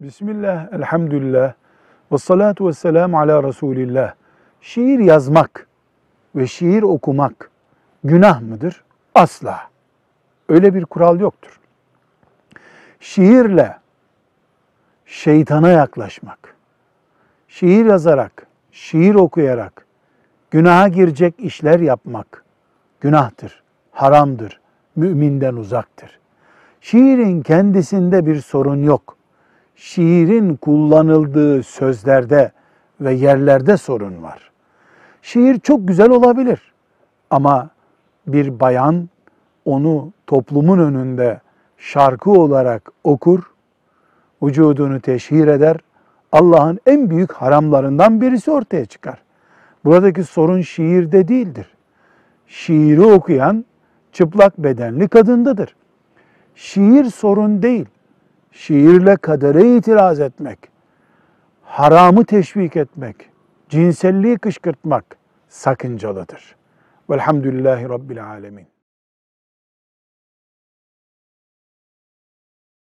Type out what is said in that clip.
Bismillah, elhamdülillah, ve salatu ve selamu ala Resulillah. Şiir yazmak ve şiir okumak günah mıdır? Asla. Öyle bir kural yoktur. Şiirle şeytana yaklaşmak, şiir yazarak, şiir okuyarak günaha girecek işler yapmak günahtır, haramdır, müminden uzaktır. Şiirin kendisinde bir sorun yok. Şiirin kullanıldığı sözlerde ve yerlerde sorun var. Şiir çok güzel olabilir ama bir bayan onu toplumun önünde şarkı olarak okur, vücudunu teşhir eder, Allah'ın en büyük haramlarından birisi ortaya çıkar. Buradaki sorun şiirde değildir. Şiiri okuyan çıplak bedenli kadındadır. Şiir sorun değil. Şiirle kadere itiraz etmek, haramı teşvik etmek, cinselliği kışkırtmak sakıncalıdır. Velhamdülillahi Rabbil Alemin.